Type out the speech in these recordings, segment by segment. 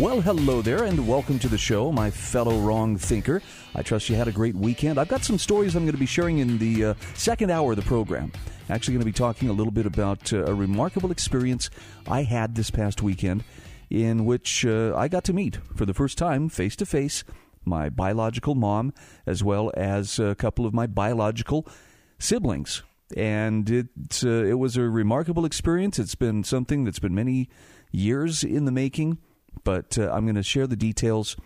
Well, hello there, and welcome to the show, my fellow wrong thinker. I trust you had a great weekend. I've got some stories I'm going to be sharing in the uh, second hour of the program. Actually, going to be talking a little bit about uh, a remarkable experience I had this past weekend, in which uh, I got to meet for the first time, face to face, my biological mom, as well as a couple of my biological siblings. And it uh, it was a remarkable experience. It's been something that's been many years in the making but uh, I'm going to share the details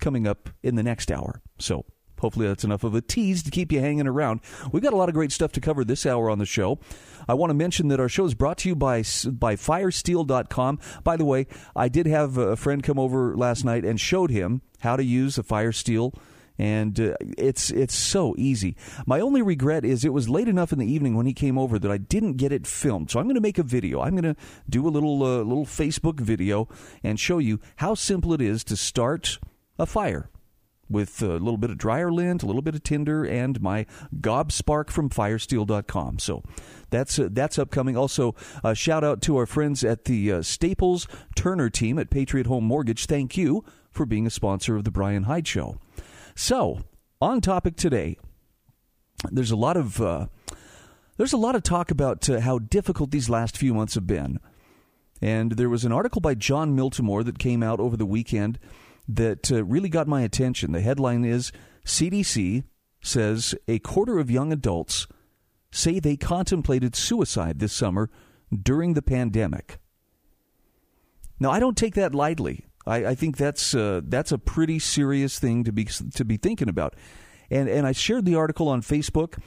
coming up in the next hour. So hopefully that's enough of a tease to keep you hanging around. We've got a lot of great stuff to cover this hour on the show. I want to mention that our show is brought to you by by firesteel.com. By the way, I did have a friend come over last night and showed him how to use a Firesteel and uh, it's it's so easy. My only regret is it was late enough in the evening when he came over that I didn't get it filmed. So I'm going to make a video. I'm going to do a little uh, little Facebook video and show you how simple it is to start a fire with a little bit of dryer lint, a little bit of tinder, and my GobSpark from firesteel.com. So that's uh, that's upcoming. Also, uh, shout out to our friends at the uh, Staples Turner team at Patriot Home Mortgage. Thank you for being a sponsor of the Brian Hyde Show. So, on topic today, there's a lot of uh, there's a lot of talk about uh, how difficult these last few months have been, and there was an article by Jon Miltimore that came out over the weekend that uh, really got my attention. The headline is CDC says a quarter of young adults say they contemplated suicide this summer during the pandemic. Now, I don't take that lightly. I, I think that's uh, that's a pretty serious thing to be to be thinking about. And and I shared the article on Facebook,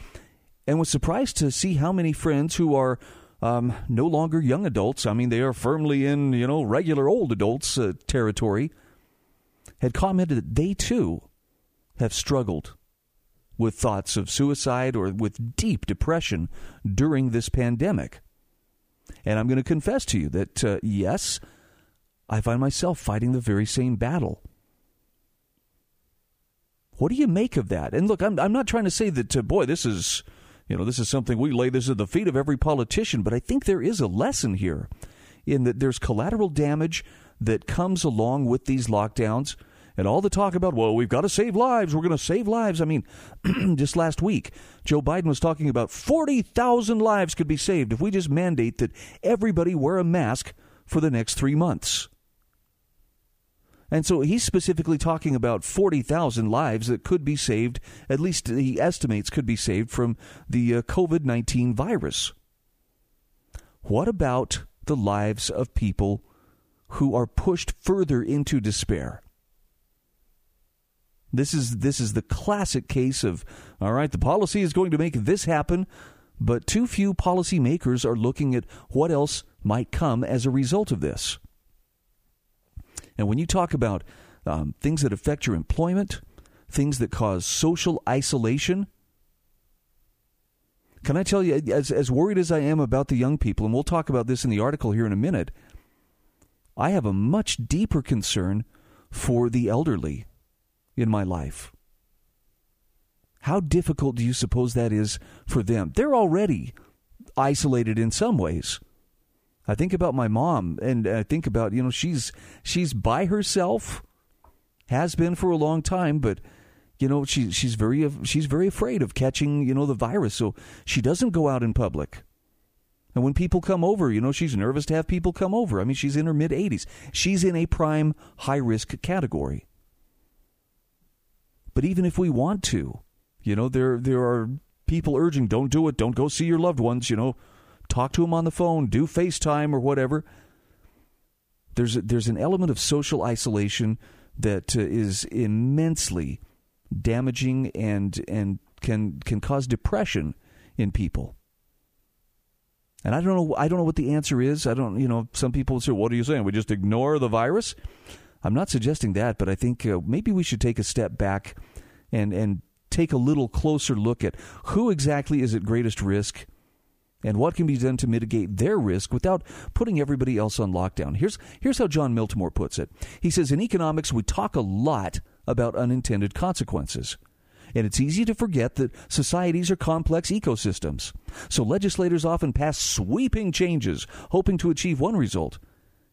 and was surprised to see how many friends who are um, no longer young adults. I mean, they are firmly in you know regular old adults uh, territory. Had commented that they too have struggled with thoughts of suicide or with deep depression during this pandemic. And I'm going to confess to you that uh, yes, I find myself fighting the very same battle. What do you make of that? And look, I'm, I'm not trying to say that, uh, boy, this is, you know, this is something we lay this at the feet of every politician, but I think there is a lesson here in that there's collateral damage that comes along with these lockdowns and all the talk about, well, we've got to save lives. We're going to save lives. I mean, just last week, Joe Biden was talking about 40,000 lives could be saved if we just mandate that everybody wear a mask for the next three months. And so he's specifically talking about 40,000 lives that could be saved, at least he estimates could be saved from the uh, COVID 19 virus. What about the lives of people who are pushed further into despair? This is this is the classic case of all right, the policy is going to make this happen, but too few policymakers are looking at what else might come as a result of this. And when you talk about um, things that affect your employment, things that cause social isolation, can I tell you, as, as worried as I am about the young people, and we'll talk about this in the article here in a minute, I have a much deeper concern for the elderly in my life. How difficult do you suppose that is for them? They're already isolated in some ways. I think about my mom, and I think about you know she's she's by herself, has been for a long time, but you know she she's very she's very afraid of catching you know the virus, so she doesn't go out in public. And when people come over, you know, she's nervous to have people come over. I mean, she's in her mid 80s. She's in a prime high risk category. But even if we want to, you know, there there are people urging, don't do it, don't go see your loved ones, you know, talk to them on the phone, do FaceTime or whatever. There's a, there's an element of social isolation that uh, is immensely damaging and and can can cause depression in people. And I don't know. I don't know what the answer is. I don't. You know, some people say, "What are you saying? We just ignore the virus?" I'm not suggesting that, but I think uh, maybe we should take a step back and and take a little closer look at who exactly is at greatest risk and what can be done to mitigate their risk without putting everybody else on lockdown. Here's here's how Jon Miltimore puts it. He says in economics we talk a lot about unintended consequences. And it's easy to forget that societies are complex ecosystems. So legislators often pass sweeping changes, hoping to achieve one result,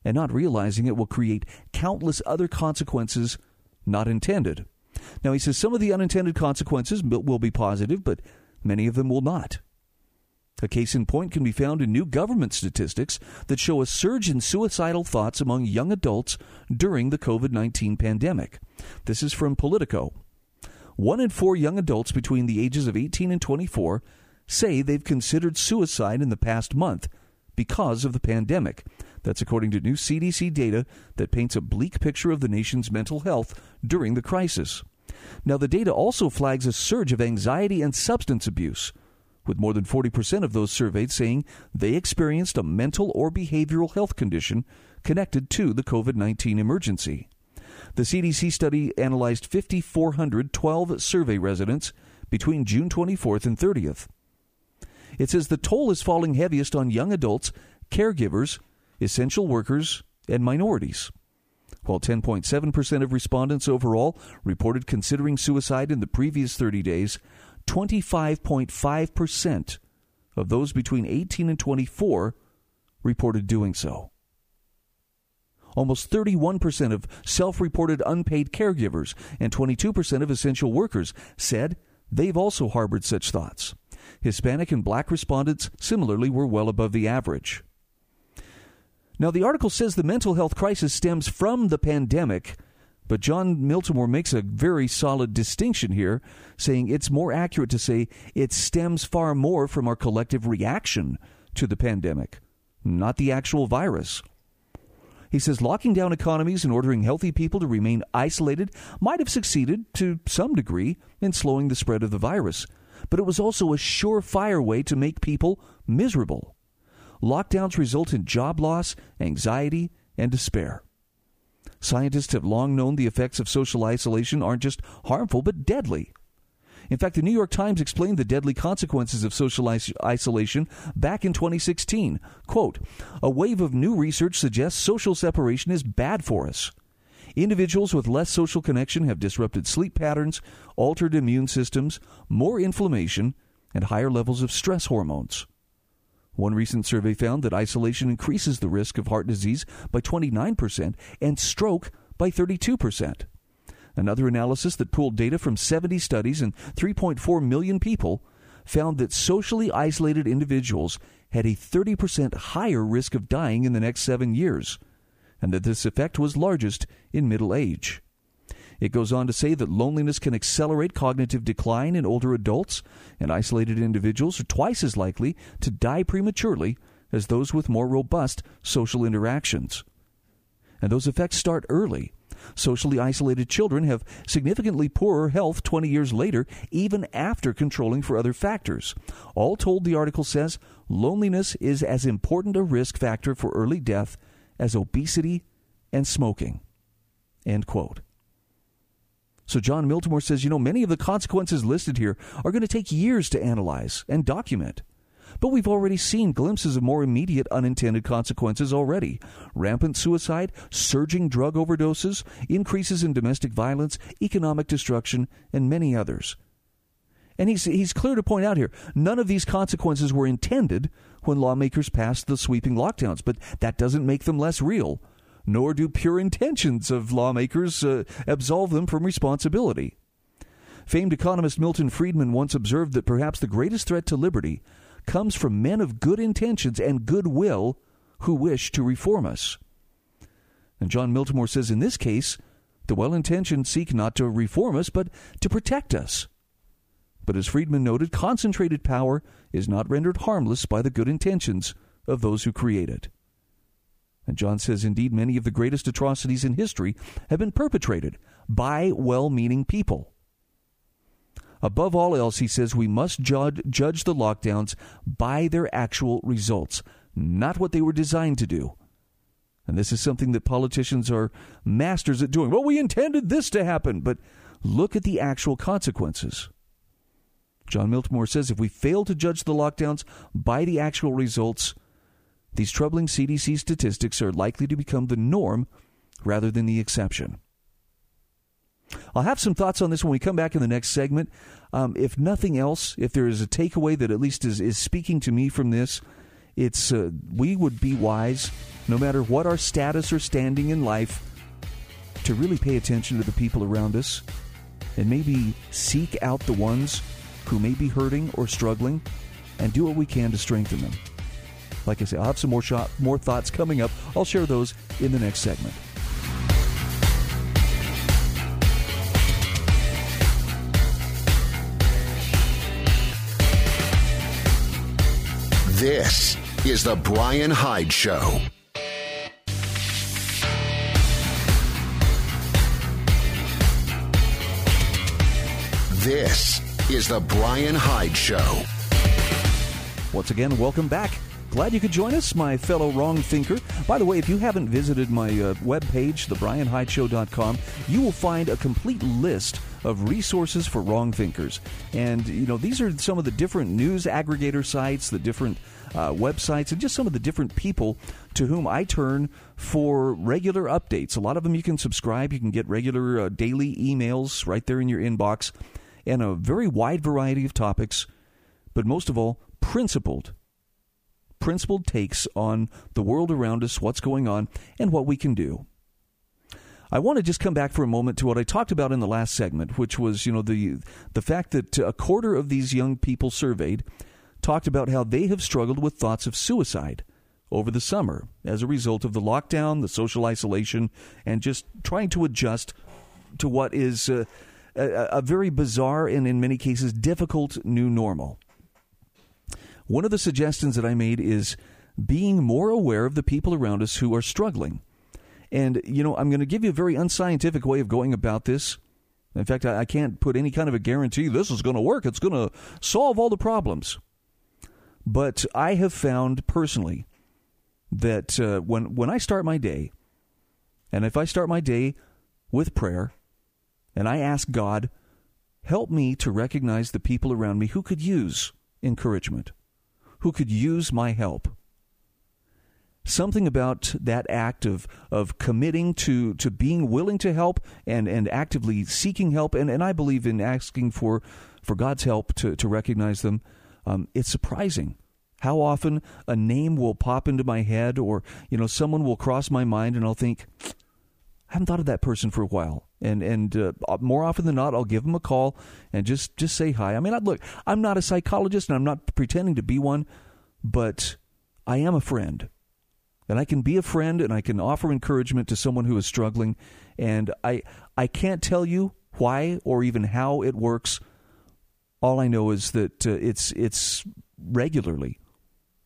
and not realizing it will create countless other consequences not intended. Now, he says some of the unintended consequences will be positive, but many of them will not. A case in point can be found in new government statistics that show a surge in suicidal thoughts among young adults during the COVID 19 pandemic. This is from Politico. One in four young adults between the ages of 18 and 24 say they've considered suicide in the past month because of the pandemic. That's according to new CDC data that paints a bleak picture of the nation's mental health during the crisis. Now, the data also flags a surge of anxiety and substance abuse, with more than 40% of those surveyed saying they experienced a mental or behavioral health condition connected to the COVID 19 emergency. The CDC study analyzed 5,412 survey residents between June 24th and 30th. It says the toll is falling heaviest on young adults, caregivers, essential workers, and minorities. While 10.7% of respondents overall reported considering suicide in the previous 30 days, 25.5% of those between 18 and 24 reported doing so. Almost 31% of self reported unpaid caregivers and 22% of essential workers said they've also harbored such thoughts. Hispanic and black respondents similarly were well above the average. Now, the article says the mental health crisis stems from the pandemic, but Jon Miltimore makes a very solid distinction here, saying it's more accurate to say it stems far more from our collective reaction to the pandemic, not the actual virus. He says locking down economies and ordering healthy people to remain isolated might have succeeded to some degree in slowing the spread of the virus, but it was also a surefire way to make people miserable. Lockdowns result in job loss, anxiety, and despair. Scientists have long known the effects of social isolation aren't just harmful but deadly. In fact, the New York Times explained the deadly consequences of social is- isolation back in 2016. Quote, a wave of new research suggests social separation is bad for us. Individuals with less social connection have disrupted sleep patterns, altered immune systems, more inflammation, and higher levels of stress hormones. One recent survey found that isolation increases the risk of heart disease by 29% and stroke by 32%. Another analysis that pooled data from 70 studies and 3.4 million people found that socially isolated individuals had a 30% higher risk of dying in the next seven years, and that this effect was largest in middle age. It goes on to say that loneliness can accelerate cognitive decline in older adults, and isolated individuals are twice as likely to die prematurely as those with more robust social interactions. And those effects start early. Socially isolated children have significantly poorer health 20 years later, even after controlling for other factors. All told, the article says loneliness is as important a risk factor for early death as obesity and smoking. End quote. So Jon Miltimore says, you know, many of the consequences listed here are going to take years to analyze and document. But we've already seen glimpses of more immediate unintended consequences already rampant suicide, surging drug overdoses, increases in domestic violence, economic destruction, and many others. And he's, he's clear to point out here none of these consequences were intended when lawmakers passed the sweeping lockdowns, but that doesn't make them less real, nor do pure intentions of lawmakers uh, absolve them from responsibility. Famed economist Milton Friedman once observed that perhaps the greatest threat to liberty comes from men of good intentions and goodwill who wish to reform us. And Jon Miltimore says in this case, the well intentioned seek not to reform us, but to protect us. But as Friedman noted, concentrated power is not rendered harmless by the good intentions of those who create it. And Jon says, indeed, many of the greatest atrocities in history have been perpetrated by well meaning people. Above all else, he says we must judge, judge the lockdowns by their actual results, not what they were designed to do. And this is something that politicians are masters at doing. Well, we intended this to happen, but look at the actual consequences. Jon Miltimore says if we fail to judge the lockdowns by the actual results, these troubling CDC statistics are likely to become the norm rather than the exception. I'll have some thoughts on this when we come back in the next segment. Um, if nothing else, if there is a takeaway that at least is, is speaking to me from this, it's uh, we would be wise, no matter what our status or standing in life, to really pay attention to the people around us and maybe seek out the ones who may be hurting or struggling and do what we can to strengthen them. Like I said, I'll have some more shot, more thoughts coming up. I'll share those in the next segment. This is the Brian Hyde Show. This is the Brian Hyde Show. Once again, welcome back. Glad you could join us, my fellow wrong thinker. By the way, if you haven't visited my uh, webpage, thebrianhydeshow.com, you will find a complete list of resources for wrong thinkers. And, you know, these are some of the different news aggregator sites, the different uh, websites, and just some of the different people to whom I turn for regular updates. A lot of them you can subscribe, you can get regular uh, daily emails right there in your inbox and a very wide variety of topics, but most of all, principled. Principled takes on the world around us, what's going on, and what we can do. I want to just come back for a moment to what I talked about in the last segment, which was, you know, the the fact that a quarter of these young people surveyed talked about how they have struggled with thoughts of suicide over the summer as a result of the lockdown, the social isolation, and just trying to adjust to what is uh, a, a very bizarre and, in many cases, difficult new normal. One of the suggestions that I made is being more aware of the people around us who are struggling. And, you know, I'm going to give you a very unscientific way of going about this. In fact, I, I can't put any kind of a guarantee this is going to work. It's going to solve all the problems. But I have found personally that uh, when, when I start my day, and if I start my day with prayer, and I ask God, help me to recognize the people around me who could use encouragement, who could use my help. Something about that act of, of committing to, to being willing to help and, and actively seeking help, and, and I believe in asking for, for God's help to, to recognize them, um, it's surprising how often a name will pop into my head or you know someone will cross my mind and I'll think I haven't thought of that person for a while and and uh, more often than not, I'll give them a call and just just say hi. I mean, I, look, I'm not a psychologist and I'm not pretending to be one, but I am a friend, and I can be a friend and I can offer encouragement to someone who is struggling. And I I can't tell you why or even how it works. All I know is that uh, it's it's regularly,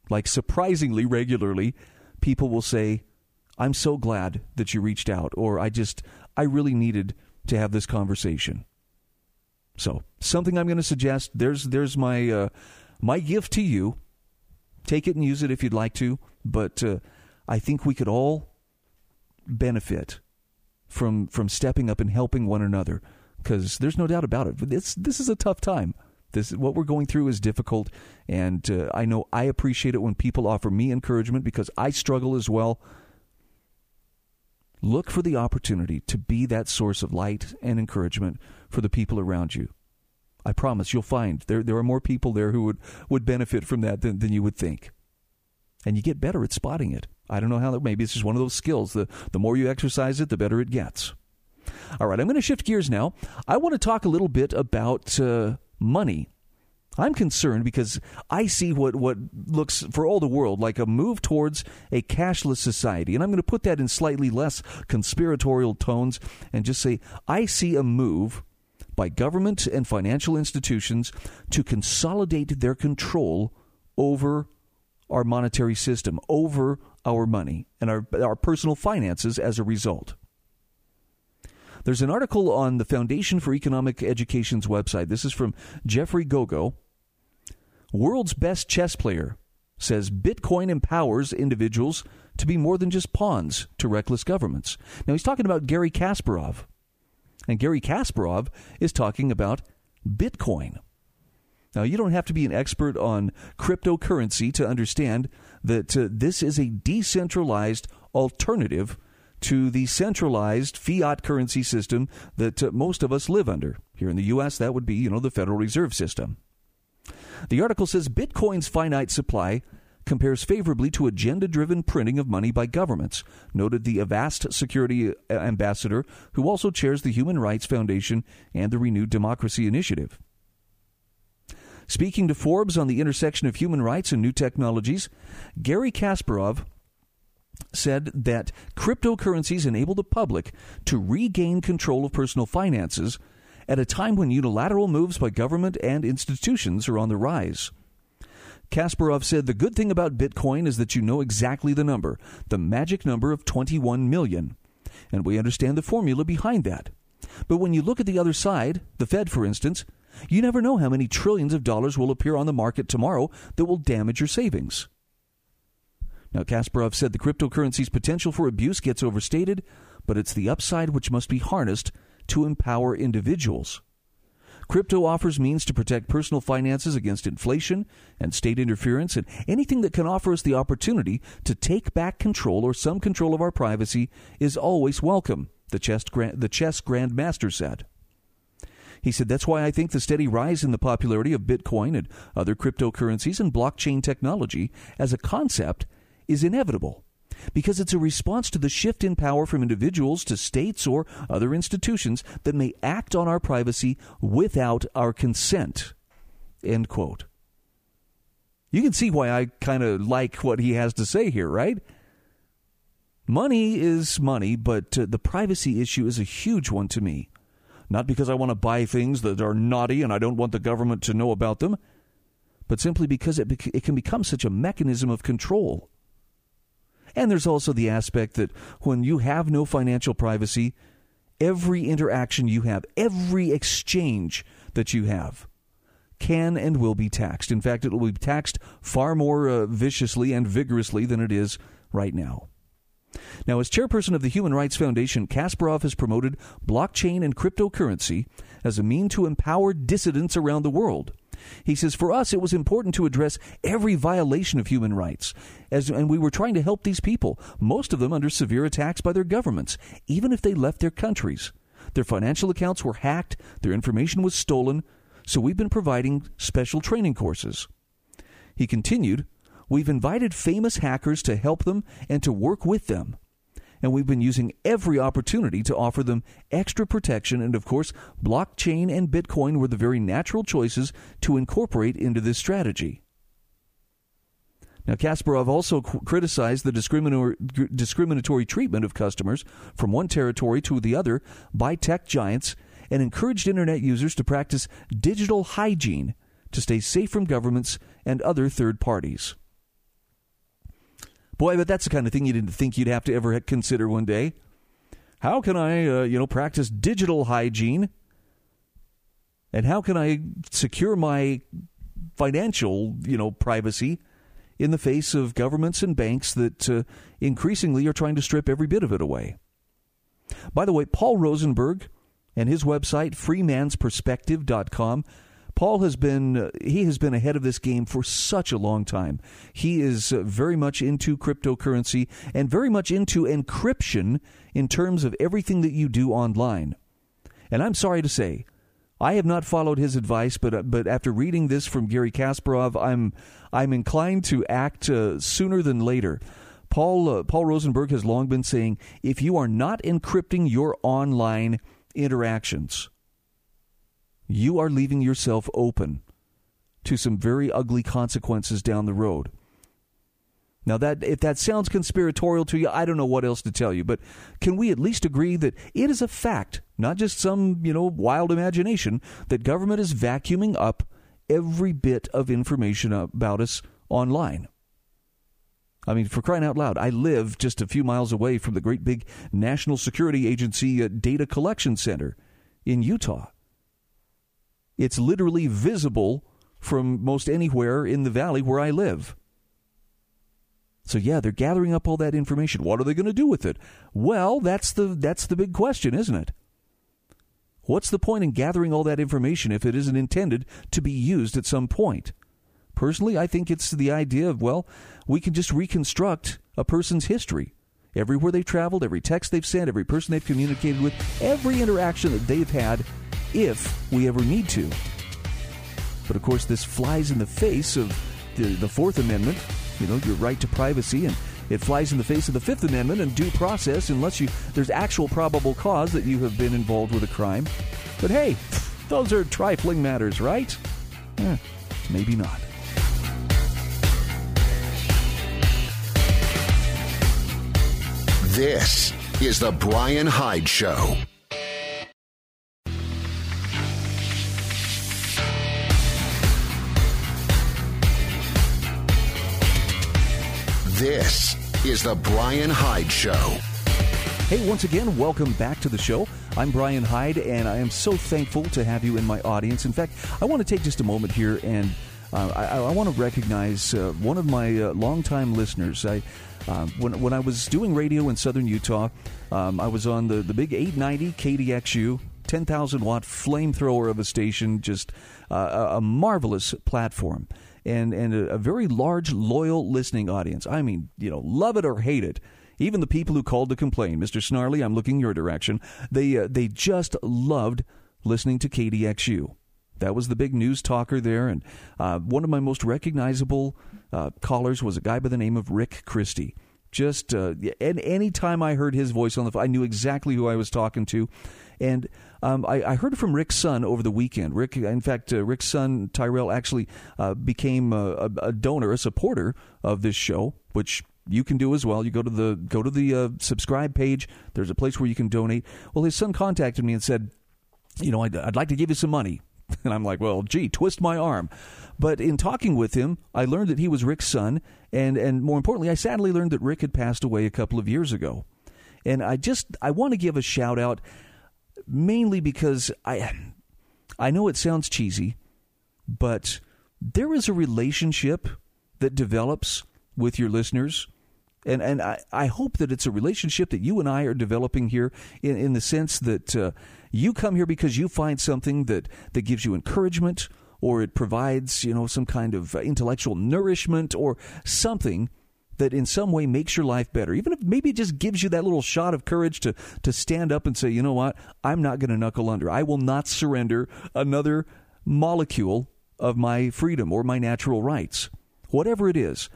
like surprisingly regularly, people will say. I'm so glad that you reached out, or I just, I really needed to have this conversation. So, something I'm going to suggest. There's there's my uh, my gift to you. Take it and use it if you'd like to. But uh, I think we could all benefit from from stepping up and helping one another because there's no doubt about it. This this is a tough time. This what we're going through is difficult, and uh, I know I appreciate it when people offer me encouragement because I struggle as well. Look for the opportunity to be that source of light and encouragement for the people around you. I promise you'll find there, there are more people there who would, would benefit from that than, than you would think. And you get better at spotting it. I don't know how that maybe it's just one of those skills. The the more you exercise it, the better it gets. All right, I'm going to shift gears now. I want to talk a little bit about uh, money I'm concerned because I see what, what looks for all the world like a move towards a cashless society. And I'm going to put that in slightly less conspiratorial tones and just say I see a move by government and financial institutions to consolidate their control over our monetary system, over our money, and our, our personal finances as a result. There's an article on the Foundation for Economic Education's website. This is from Jeffrey Gogo. World's best chess player says Bitcoin empowers individuals to be more than just pawns to reckless governments. Now, he's talking about Garry Kasparov. And Garry Kasparov is talking about Bitcoin. Now, you don't have to be an expert on cryptocurrency to understand that uh, this is a decentralized alternative to the centralized fiat currency system that uh, most of us live under. Here in the U.S., that would be, you know, the Federal Reserve System. The article says Bitcoin's finite supply compares favorably to agenda driven printing of money by governments, noted the Avast security uh, ambassador, who also chairs the Human Rights Foundation and the Renewed Democracy Initiative. Speaking to Forbes on the intersection of human rights and new technologies, Garry Kasparov said that cryptocurrencies enable the public to regain control of personal finances at a time when unilateral moves by government and institutions are on the rise. Kasparov said the good thing about Bitcoin is that you know exactly the number, the magic number of 21 million. And we understand the formula behind that. But when you look at the other side, the Fed, for instance, you never know how many trillions of dollars will appear on the market tomorrow that will damage your savings. Now, Kasparov said the cryptocurrency's potential for abuse gets overstated, but it's the upside which must be harnessed to empower individuals. Crypto offers means to protect personal finances against inflation and state interference, and anything that can offer us the opportunity to take back control or some control of our privacy is always welcome, the chess, the chess grandmaster said. He said, That's why I think the steady rise in the popularity of Bitcoin and other cryptocurrencies and blockchain technology as a concept is inevitable because it's a response to the shift in power from individuals to states or other institutions that may act on our privacy without our consent. End quote. You can see why I kind of like what he has to say here, right? Money is money, but uh, the privacy issue is a huge one to me. Not because I want to buy things that are naughty and I don't want the government to know about them, but simply because it, bec- it can become such a mechanism of control. And there's also the aspect that when you have no financial privacy, every interaction you have, every exchange that you have, can and will be taxed. In fact, it will be taxed far more uh, viciously and vigorously than it is right now. Now, as chairperson of the Human Rights Foundation, Kasparov has promoted blockchain and cryptocurrency as a mean to empower dissidents around the world. He says, For us, it was important to address every violation of human rights, as, and we were trying to help these people, most of them under severe attacks by their governments, even if they left their countries. Their financial accounts were hacked, their information was stolen, so we've been providing special training courses. He continued, We've invited famous hackers to help them and to work with them and we've been using every opportunity to offer them extra protection. And of course, blockchain and Bitcoin were the very natural choices to incorporate into this strategy. Now, Kasparov also criticized the discriminatory, treatment of customers from one territory to the other by tech giants and encouraged Internet users to practice digital hygiene to stay safe from governments and other third parties. Boy, but that's the kind of thing you didn't think you'd have to ever consider one day. How can I, uh, you know, practice digital hygiene? And how can I secure my financial, you know, privacy in the face of governments and banks that uh, increasingly are trying to strip every bit of it away? By the way, Paul Rosenberg and his website, freemansperspective.com, Paul has been he has been ahead of this game for such a long time. He is uh, very much into cryptocurrency and very much into encryption in terms of everything that you do online. And I'm sorry to say, I have not followed his advice, but uh, but after reading this from Garry Kasparov, I'm I'm inclined to act uh, sooner than later. Paul Paul Rosenberg has long been saying if you are not encrypting your online interactions, you are leaving yourself open to some very ugly consequences down the road. Now that if that sounds conspiratorial to you, I don't know what else to tell you, but can we at least agree that it is a fact, not just some, you know, wild imagination, that government is vacuuming up every bit of information about us online? I mean, for crying out loud, I live just a few miles away from the great big National Security Agency uh, data collection center in Utah. It's literally visible from most anywhere in the valley where I live. So yeah, they're gathering up all that information. What are they going to do with it? Well, that's the that's the big question, isn't it? What's the point in gathering all that information if it isn't intended to be used at some point? Personally, I think it's the idea of, well, we can just reconstruct a person's history. Everywhere they've traveled, every text they've sent, every person they've communicated with, every interaction that they've had, if we ever need to. But of course, this flies in the face of the, the Fourth Amendment, you know, your right to privacy, and it flies in the face of the Fifth Amendment and due process unless you there's actual probable cause that you have been involved with a crime. But hey, those are trifling matters, right? Eh, maybe not. This is the Brian Hyde Show. This is the Brian Hyde Show. Hey, once again, welcome back to the show. I'm Brian Hyde, and I am so thankful to have you in my audience. In fact, I want to take just a moment here and uh, I, I, want to recognize uh, one of my uh, longtime listeners. I, uh, when, when I was doing radio in southern Utah, um, I was on the, the big 890 KDXU, 10,000 watt flamethrower of a station, just uh, a, a marvelous platform and and a, a very large loyal listening audience. I mean, you know, love it or hate it. Even the people who called to complain, Mr. Snarly, I'm looking your direction. They uh, they just loved listening to KDXU. That was the big news talker there, and uh, one of my most recognizable uh, callers was a guy by the name of Rick Christie. Just uh, and any time I heard his voice on the I knew exactly who I was talking to, and um, I, I, heard from Rick's son over the weekend. Rick, in fact, uh, Rick's son Tyrell actually uh, became a, a, donor, a supporter of this show, which you can do as well. You go to the go to the uh, subscribe page. There's a place where you can donate. Well, his son contacted me and said, you know, I'd, I'd like to give you some money. And I'm like, well, gee, twist my arm. But in talking with him, I learned that he was Rick's son, and and more importantly, I sadly learned that Rick had passed away a couple of years ago. And I just I want to give a shout out mainly because I I know it sounds cheesy, but there is a relationship that develops with your listeners. And and I, I hope that it's a relationship that you and I are developing here in, in the sense that uh, you come here because you find something that, that gives you encouragement or it provides, you know, some kind of intellectual nourishment or something that in some way makes your life better. Even if maybe it just gives you that little shot of courage to, to stand up and say, you know what, I'm not going to knuckle under. I will not surrender another molecule of my freedom or my natural rights. Whatever it is.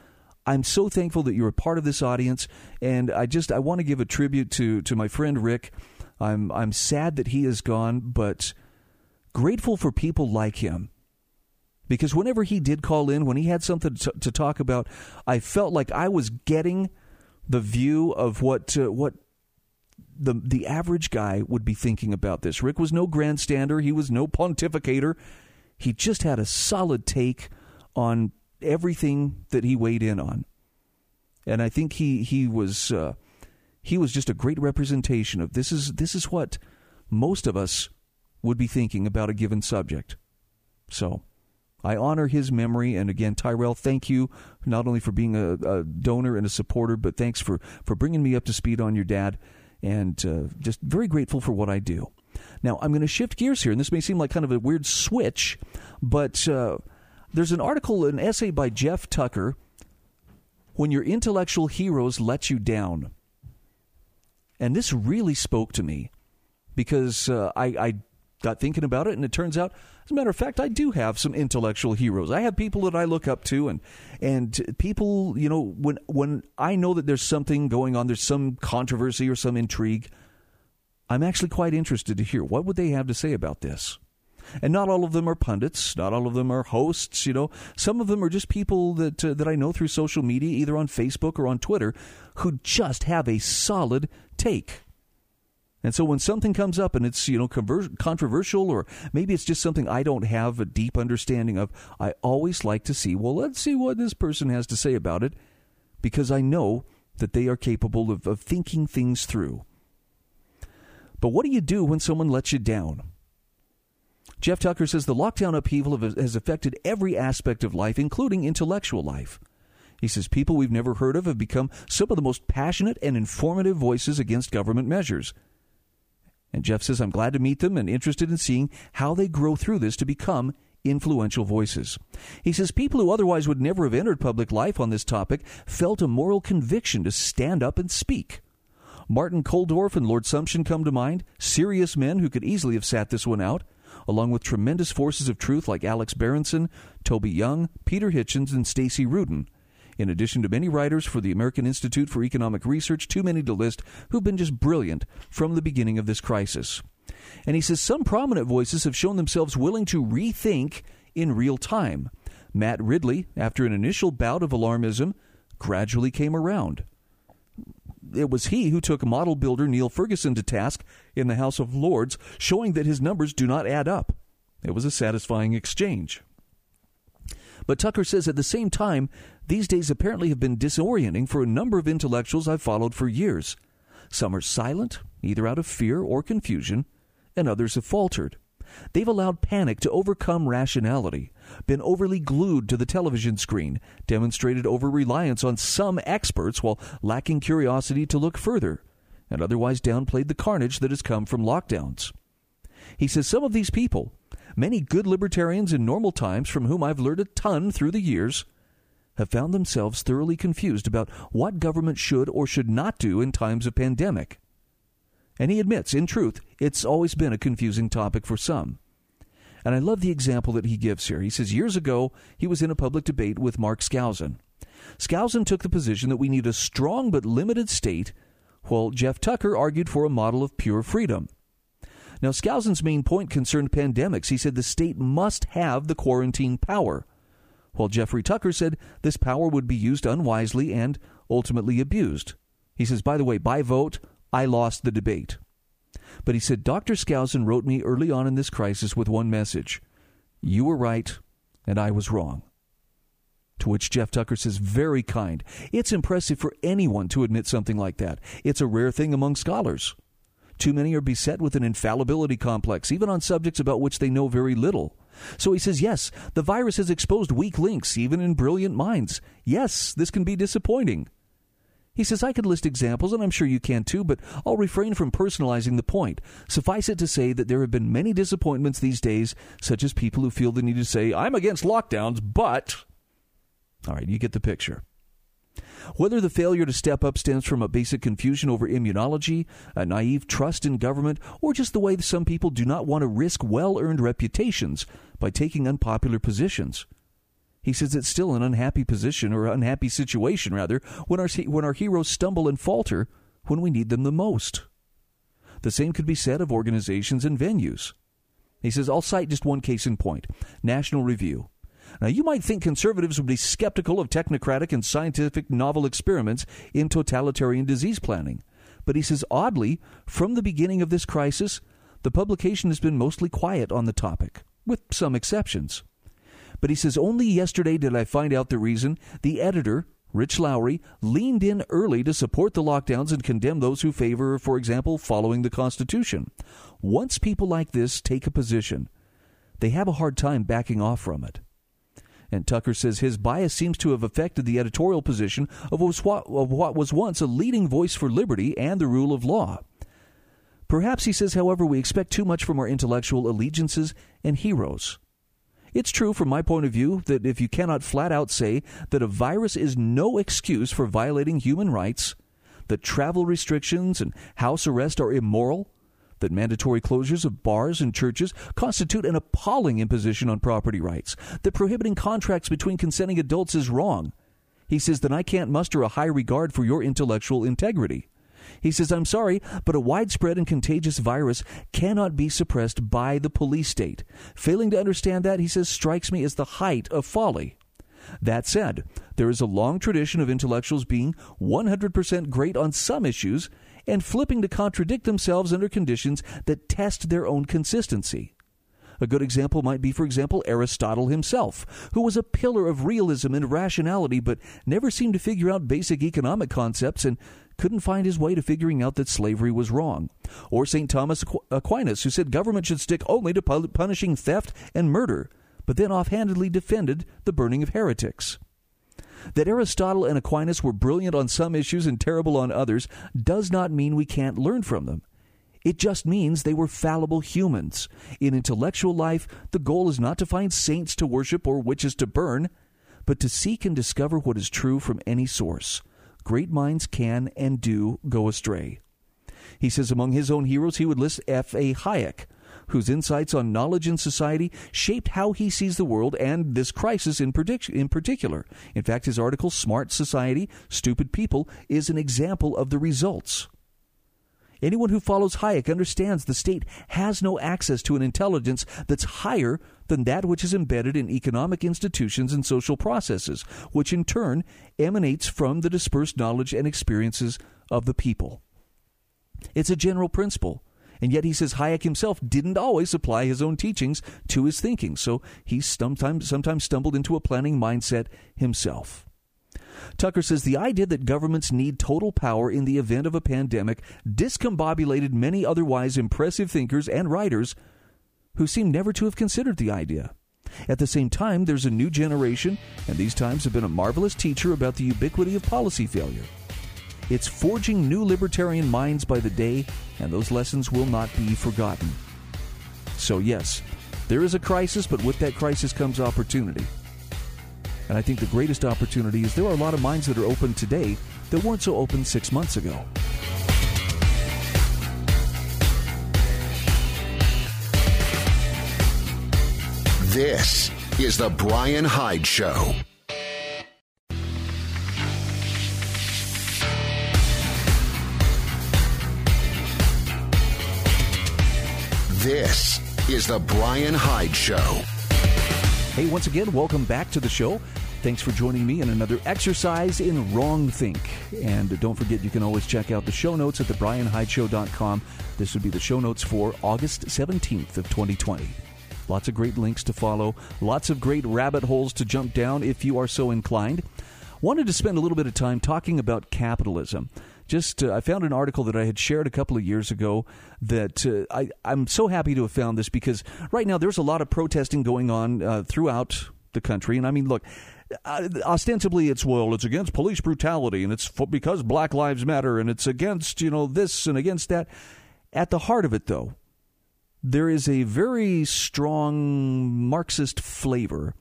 I'm so thankful that you're a part of this audience, and I just I want to give a tribute to to my friend Rick. I'm I'm sad that he is gone, but grateful for people like him because whenever he did call in, when he had something to, to talk about, I felt like I was getting the view of what uh, what the the average guy would be thinking about this. Rick was no grandstander. He was no pontificator. He just had a solid take on everything that he weighed in on, and I think he he was uh, he was just a great representation of this is this is what most of us would be thinking about a given subject. So I honor his memory. And again, Tyrell, thank you not only for being a, a donor and a supporter, but thanks for, for bringing me up to speed on your dad. And uh, just very grateful for what I do. Now, I'm going to shift gears here, and this may seem like kind of a weird switch, but uh, there's an article, an essay by Jeff Tucker, When Your Intellectual Heroes Let You Down. And this really spoke to me because uh, I, I got thinking about it, and it turns out as a matter of fact, I do have some intellectual heroes. I have people that I look up to, and and people, you know, when when I know that there's something going on, there's some controversy or some intrigue, I'm actually quite interested to hear what would they have to say about this. And not all of them are pundits. Not all of them are hosts. You know, some of them are just people that uh, that I know through social media, either on Facebook or on Twitter, who just have a solid take. And so when something comes up and it's, you know, controversial or maybe it's just something I don't have a deep understanding of, I always like to see, well, let's see what this person has to say about it because I know that they are capable of, of thinking things through. But what do you do when someone lets you down? Jeff Tucker says the lockdown upheaval has affected every aspect of life, including intellectual life. He says people we've never heard of have become some of the most passionate and informative voices against government measures. And Jeff says, I'm glad to meet them and interested in seeing how they grow through this to become influential voices. He says people who otherwise would never have entered public life on this topic felt a moral conviction to stand up and speak. Martin Kulldorff and Lord Sumption come to mind, serious men who could easily have sat this one out along with tremendous forces of truth like Alex Berenson, Toby Young, Peter Hitchens, and Stacey Rudin. In addition to many writers for the American Institute for Economic Research, too many to list, who've been just brilliant from the beginning of this crisis. And he says some prominent voices have shown themselves willing to rethink in real time. Matt Ridley, after an initial bout of alarmism, gradually came around it was he who took model builder Neil Ferguson to task in the House of Lords, showing that his numbers do not add up. It was a satisfying exchange. But Tucker says at the same time, these days apparently have been disorienting for a number of intellectuals I've followed for years. Some are silent, either out of fear or confusion, and others have faltered. They've allowed panic to overcome rationality, been overly glued to the television screen, demonstrated over reliance on some experts while lacking curiosity to look further, and otherwise downplayed the carnage that has come from lockdowns. He says some of these people, many good libertarians in normal times from whom I've learned a ton through the years, have found themselves thoroughly confused about what government should or should not do in times of pandemic. And he admits, in truth, it's always been a confusing topic for some. And I love the example that he gives here. He says years ago, he was in a public debate with Mark Skousen. Skousen took the position that we need a strong but limited state, while Jeff Tucker argued for a model of pure freedom. Now, Skousen's main point concerned pandemics. He said the state must have the quarantine power, while Jeffrey Tucker said this power would be used unwisely and ultimately abused. He says, by the way, by vote, I lost the debate. But he said, Dr. Skousen wrote me early on in this crisis with one message You were right, and I was wrong. To which Jeff Tucker says, Very kind. It's impressive for anyone to admit something like that. It's a rare thing among scholars. Too many are beset with an infallibility complex, even on subjects about which they know very little. So he says, yes, the virus has exposed weak links, even in brilliant minds. Yes, this can be disappointing. He says, I could list examples, and I'm sure you can too, but I'll refrain from personalizing the point. Suffice it to say that there have been many disappointments these days, such as people who feel the need to say, I'm against lockdowns, but. All right, you get the picture. Whether the failure to step up stems from a basic confusion over immunology, a naive trust in government, or just the way that some people do not want to risk well earned reputations by taking unpopular positions. He says it's still an unhappy position or unhappy situation, rather, when our, when our heroes stumble and falter when we need them the most. The same could be said of organizations and venues. He says, I'll cite just one case in point National Review. Now, you might think conservatives would be skeptical of technocratic and scientific novel experiments in totalitarian disease planning. But he says, oddly, from the beginning of this crisis, the publication has been mostly quiet on the topic, with some exceptions. But he says, Only yesterday did I find out the reason. The editor, Rich Lowry, leaned in early to support the lockdowns and condemn those who favor, for example, following the Constitution. Once people like this take a position, they have a hard time backing off from it. And Tucker says his bias seems to have affected the editorial position of what was once a leading voice for liberty and the rule of law. Perhaps, he says, however, we expect too much from our intellectual allegiances and heroes. It's true from my point of view that if you cannot flat out say that a virus is no excuse for violating human rights, that travel restrictions and house arrest are immoral, that mandatory closures of bars and churches constitute an appalling imposition on property rights, that prohibiting contracts between consenting adults is wrong. He says that I can't muster a high regard for your intellectual integrity. He says, I'm sorry, but a widespread and contagious virus cannot be suppressed by the police state. Failing to understand that, he says, strikes me as the height of folly. That said, there is a long tradition of intellectuals being 100% great on some issues and flipping to contradict themselves under conditions that test their own consistency. A good example might be, for example, Aristotle himself, who was a pillar of realism and rationality, but never seemed to figure out basic economic concepts and couldn't find his way to figuring out that slavery was wrong. Or St. Thomas Aquinas, who said government should stick only to punishing theft and murder, but then offhandedly defended the burning of heretics. That Aristotle and Aquinas were brilliant on some issues and terrible on others does not mean we can't learn from them. It just means they were fallible humans. In intellectual life, the goal is not to find saints to worship or witches to burn, but to seek and discover what is true from any source. Great minds can and do go astray. He says among his own heroes, he would list F.A. Hayek, whose insights on knowledge and society shaped how he sees the world and this crisis in, in particular. In fact, his article, Smart Society, Stupid People, is an example of the results. Anyone who follows Hayek understands the state has no access to an intelligence that's higher than that which is embedded in economic institutions and social processes, which in turn emanates from the dispersed knowledge and experiences of the people. It's a general principle. And yet he says Hayek himself didn't always apply his own teachings to his thinking, so he sometimes, sometimes stumbled into a planning mindset himself. Tucker says the idea that governments need total power in the event of a pandemic discombobulated many otherwise impressive thinkers and writers who seem never to have considered the idea. At the same time, there's a new generation, and these times have been a marvelous teacher about the ubiquity of policy failure. It's forging new libertarian minds by the day, and those lessons will not be forgotten. So, yes, there is a crisis, but with that crisis comes opportunity. And I think the greatest opportunity is there are a lot of minds that are open today that weren't so open six months ago. This is the Brian Hyde Show. This is the Brian Hyde Show. Hey, once again, welcome back to the show. Thanks for joining me in another exercise in wrong think. And don't forget, you can always check out the show notes at thebrianhydeshow.com. This would be the show notes for August 17th of 2020. Lots of great links to follow, lots of great rabbit holes to jump down if you are so inclined. Wanted to spend a little bit of time talking about capitalism just uh, I found an article that I had shared a couple of years ago that uh, I, I'm so happy to have found this because right now there's a lot of protesting going on uh, throughout the country. And I mean, look, uh, ostensibly it's well it's against police brutality and it's because black lives matter and it's against you know this and against that at the heart of it though there is a very strong marxist flavor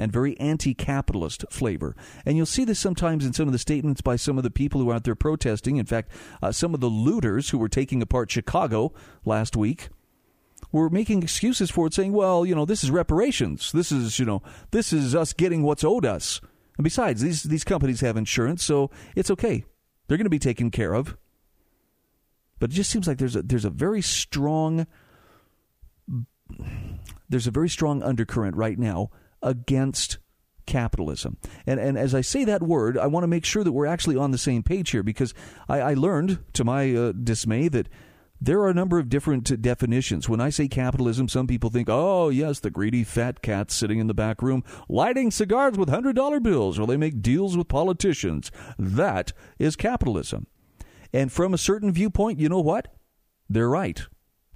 and very anti capitalist flavor. And you'll see this sometimes in some of the statements by some of the people who are out there protesting. In fact, uh, some of the looters who were taking apart Chicago last week were making excuses for it, saying, well, you know, this is reparations. This is, you know, this is us getting what's owed us. And besides, these, these companies have insurance, so it's okay. They're going to be taken care of. But it just seems like there's a, there's a very strong there's a very strong undercurrent right now against capitalism. And, and as I say that word, I want to make sure that we're actually on the same page here because I, I learned, to my uh, dismay, that there are a number of different definitions. When I say capitalism, some people think, oh, yes, the greedy fat cats sitting in the back room lighting cigars with $100 bills or they make deals with politicians. That is capitalism. And from a certain viewpoint, you know what? They're right.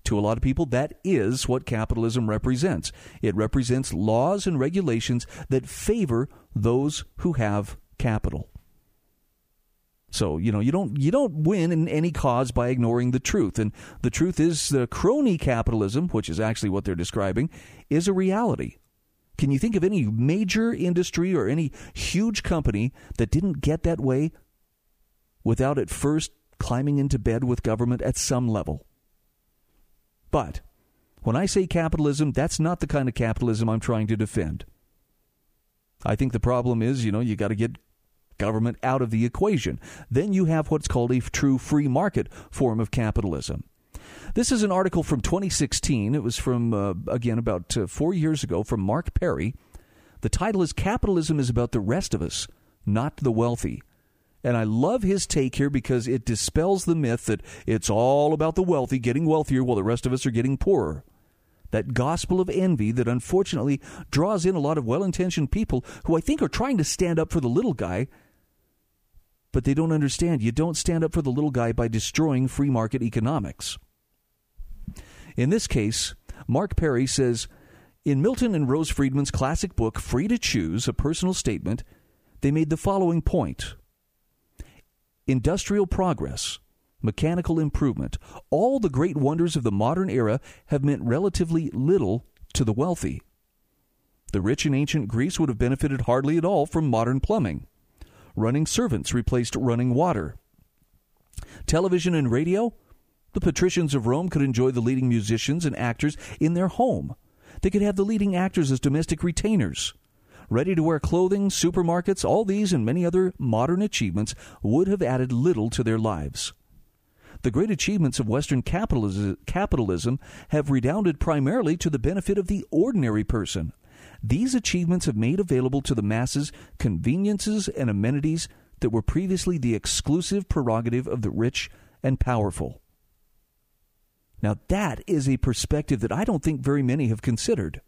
To a lot of people, that is what capitalism represents. It represents laws and regulations that favor those who have capital. So you know you don't you don't win in any cause by ignoring the truth, and the truth is the crony capitalism, which is actually what they're describing, is a reality. Can you think of any major industry or any huge company that didn't get that way without at first climbing into bed with government at some level? But when I say capitalism, that's not the kind of capitalism I'm trying to defend. I think the problem is, you know, you got to get government out of the equation. Then you have what's called a true free market form of capitalism. This is an article from 2016. It was from, uh, again, about uh, four years ago from Mark Perry. The title is Capitalism is About the Rest of Us, Not the Wealthy. And I love his take here because it dispels the myth that it's all about the wealthy getting wealthier while the rest of us are getting poorer. that gospel of envy that unfortunately draws in a lot of well intentioned people who I think are trying to stand up for the little guy, but they don't understand. You don't stand up for the little guy by destroying free market economics. In this case, Mark Perry says in Milton and Rose Friedman's classic book, Free to Choose, a personal statement, they made the following point Industrial progress mechanical improvement, all the great wonders of the modern era have meant relatively little to the wealthy. The rich in ancient Greece would have benefited hardly at all from modern plumbing. Running servants replaced running water. Television and radio? The patricians of Rome could enjoy the leading musicians and actors in their home. They could have the leading actors as domestic retainers. Ready to wear clothing, supermarkets, all these and many other modern achievements would have added little to their lives. The great achievements of Western capitalism have redounded primarily to the benefit of the ordinary person. These achievements have made available to the masses conveniences and amenities that were previously the exclusive prerogative of the rich and powerful. Now, that is a perspective that I don't think very many have considered.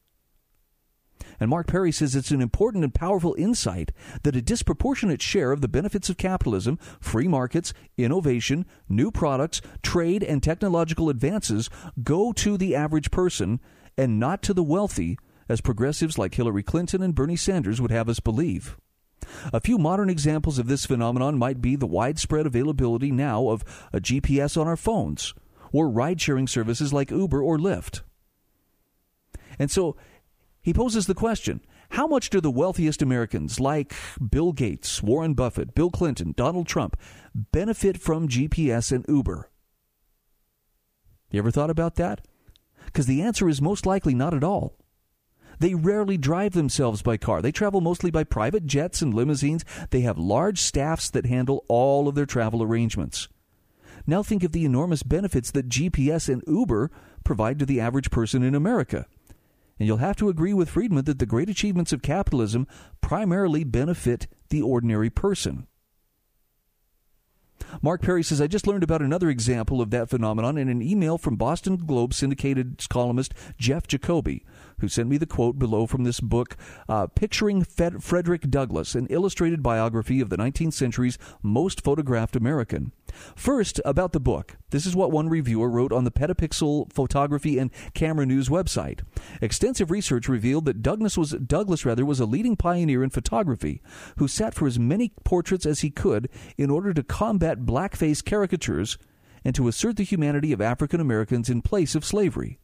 And Mark Perry says it's an important and powerful insight that a disproportionate share of the benefits of capitalism, free markets, innovation, new products, trade, and technological advances go to the average person and not to the wealthy, as progressives like Hillary Clinton and Bernie Sanders would have us believe. A few modern examples of this phenomenon might be the widespread availability now of a GPS on our phones, or ride sharing services like Uber or Lyft. And so he poses the question how much do the wealthiest Americans, like Bill Gates, Warren Buffett, Bill Clinton, Donald Trump, benefit from GPS and Uber? You ever thought about that? Because the answer is most likely not at all. They rarely drive themselves by car. They travel mostly by private jets and limousines. They have large staffs that handle all of their travel arrangements. Now think of the enormous benefits that GPS and Uber provide to the average person in America. And you'll have to agree with Friedman that the great achievements of capitalism primarily benefit the ordinary person. Mark Perry says, I just learned about another example of that phenomenon in an email from Boston Globe syndicated columnist Jeff Jacoby, who sent me the quote below from this book, uh, Picturing Fed- Frederick Douglass, an illustrated biography of the 19th century's most photographed American. First, about the book. This is what one reviewer wrote on the Petapixel Photography and Camera News website. Extensive research revealed that Douglass was Douglass rather was a leading pioneer in photography, who sat for as many portraits as he could in order to combat blackface caricatures and to assert the humanity of African Americans in place of slavery.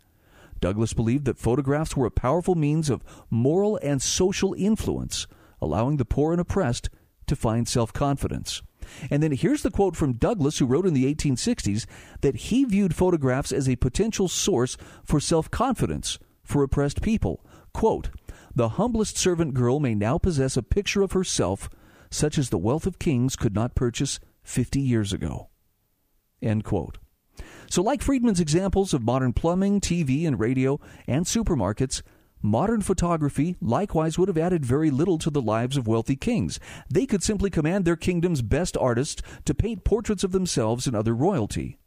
Douglass believed that photographs were a powerful means of moral and social influence, allowing the poor and oppressed to find self confidence. And then here's the quote from Douglass, who wrote in the 1860s that he viewed photographs as a potential source for self confidence for oppressed people. Quote, the humblest servant girl may now possess a picture of herself such as the wealth of kings could not purchase 50 years ago. End quote. So, like Friedman's examples of modern plumbing, TV, and radio, and supermarkets, modern photography likewise would have added very little to the lives of wealthy kings. They could simply command their kingdom's best artists to paint portraits of themselves and other royalty.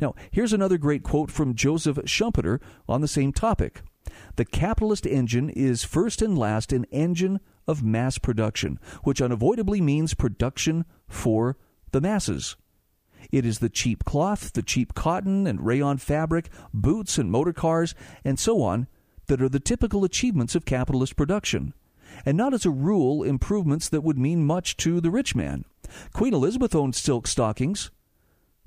Now, here's another great quote from Joseph Schumpeter on the same topic. The capitalist engine is first and last an engine of mass production, which unavoidably means production for the masses. It is the cheap cloth, the cheap cotton and rayon fabric, boots and motor cars, and so on that are the typical achievements of capitalist production, and not as a rule improvements that would mean much to the rich man. Queen Elizabeth owned silk stockings.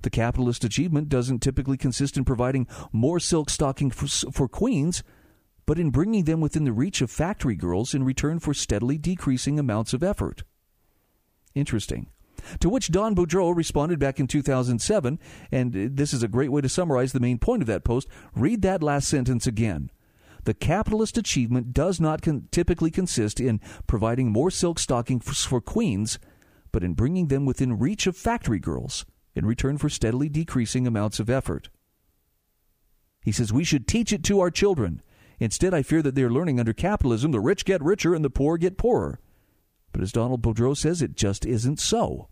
The capitalist achievement doesn't typically consist in providing more silk stockings for, for queens, but in bringing them within the reach of factory girls in return for steadily decreasing amounts of effort. Interesting. To which Don Boudreaux responded back in 2007, and this is a great way to summarize the main point of that post. Read that last sentence again. The capitalist achievement does not con- typically consist in providing more silk stockings for queens, but in bringing them within reach of factory girls in return for steadily decreasing amounts of effort. He says we should teach it to our children. Instead, I fear that they are learning under capitalism the rich get richer and the poor get poorer. But as Donald Boudreaux says, it just isn't so.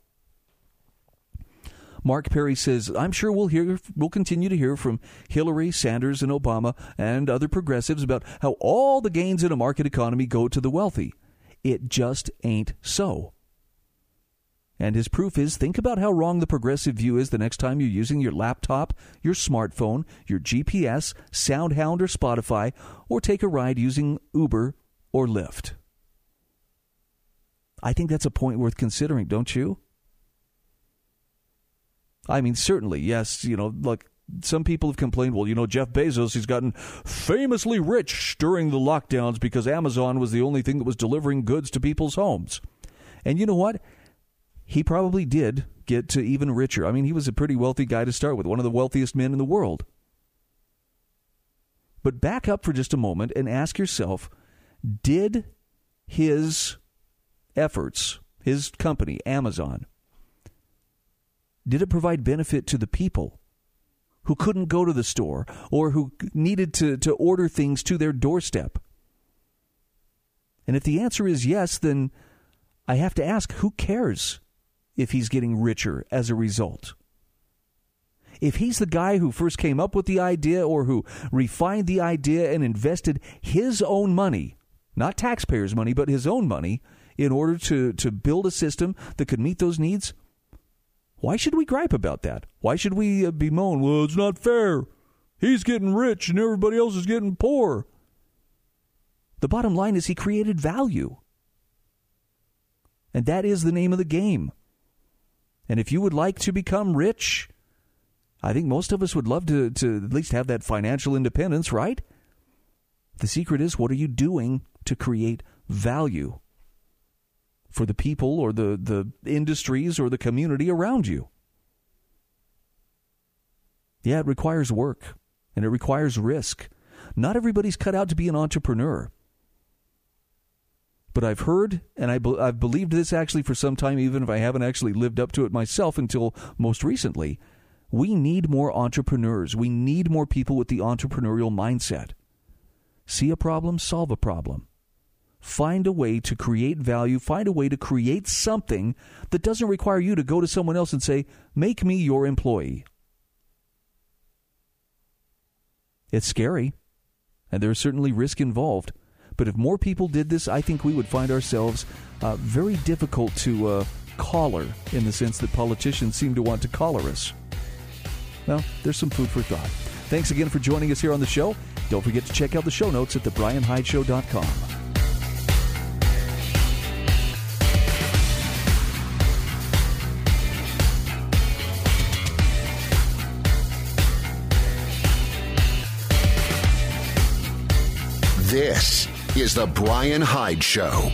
Mark Perry says, I'm sure we'll hear we'll continue to hear from Hillary, Sanders, and Obama and other progressives about how all the gains in a market economy go to the wealthy. It just ain't so. And his proof is think about how wrong the progressive view is the next time you're using your laptop, your smartphone, your GPS, Soundhound, or Spotify, or take a ride using Uber or Lyft. I think that's a point worth considering, don't you? I mean, certainly, yes, you know, like some people have complained, well, you know, Jeff Bezos, he's gotten famously rich during the lockdowns because Amazon was the only thing that was delivering goods to people's homes. And you know what? He probably did get to even richer. I mean, he was a pretty wealthy guy to start with, one of the wealthiest men in the world. But back up for just a moment and ask yourself did his efforts, his company, Amazon, did it provide benefit to the people who couldn't go to the store or who needed to, to order things to their doorstep? And if the answer is yes, then I have to ask who cares if he's getting richer as a result? If he's the guy who first came up with the idea or who refined the idea and invested his own money, not taxpayers' money, but his own money, in order to, to build a system that could meet those needs, why should we gripe about that? Why should we uh, bemoan, well, it's not fair? He's getting rich and everybody else is getting poor. The bottom line is he created value. And that is the name of the game. And if you would like to become rich, I think most of us would love to, to at least have that financial independence, right? The secret is what are you doing to create value? for the people or the, the industries or the community around you. Yeah, it requires work and it requires risk. Not everybody's cut out to be an entrepreneur. But I've heard and I I've believed this actually for some time, even if I haven't actually lived up to it myself until most recently. We need more entrepreneurs. We need more people with the entrepreneurial mindset. See a problem, solve a problem. Find a way to create value, find a way to create something that doesn't require you to go to someone else and say, Make me your employee. It's scary, and there's certainly risk involved. But if more people did this, I think we would find ourselves uh, very difficult to uh, collar in the sense that politicians seem to want to collar us. Well, there's some food for thought. Thanks again for joining us here on the show. Don't forget to check out the show notes at thebrianhydeshow.com. This is The Brian Hyde Show.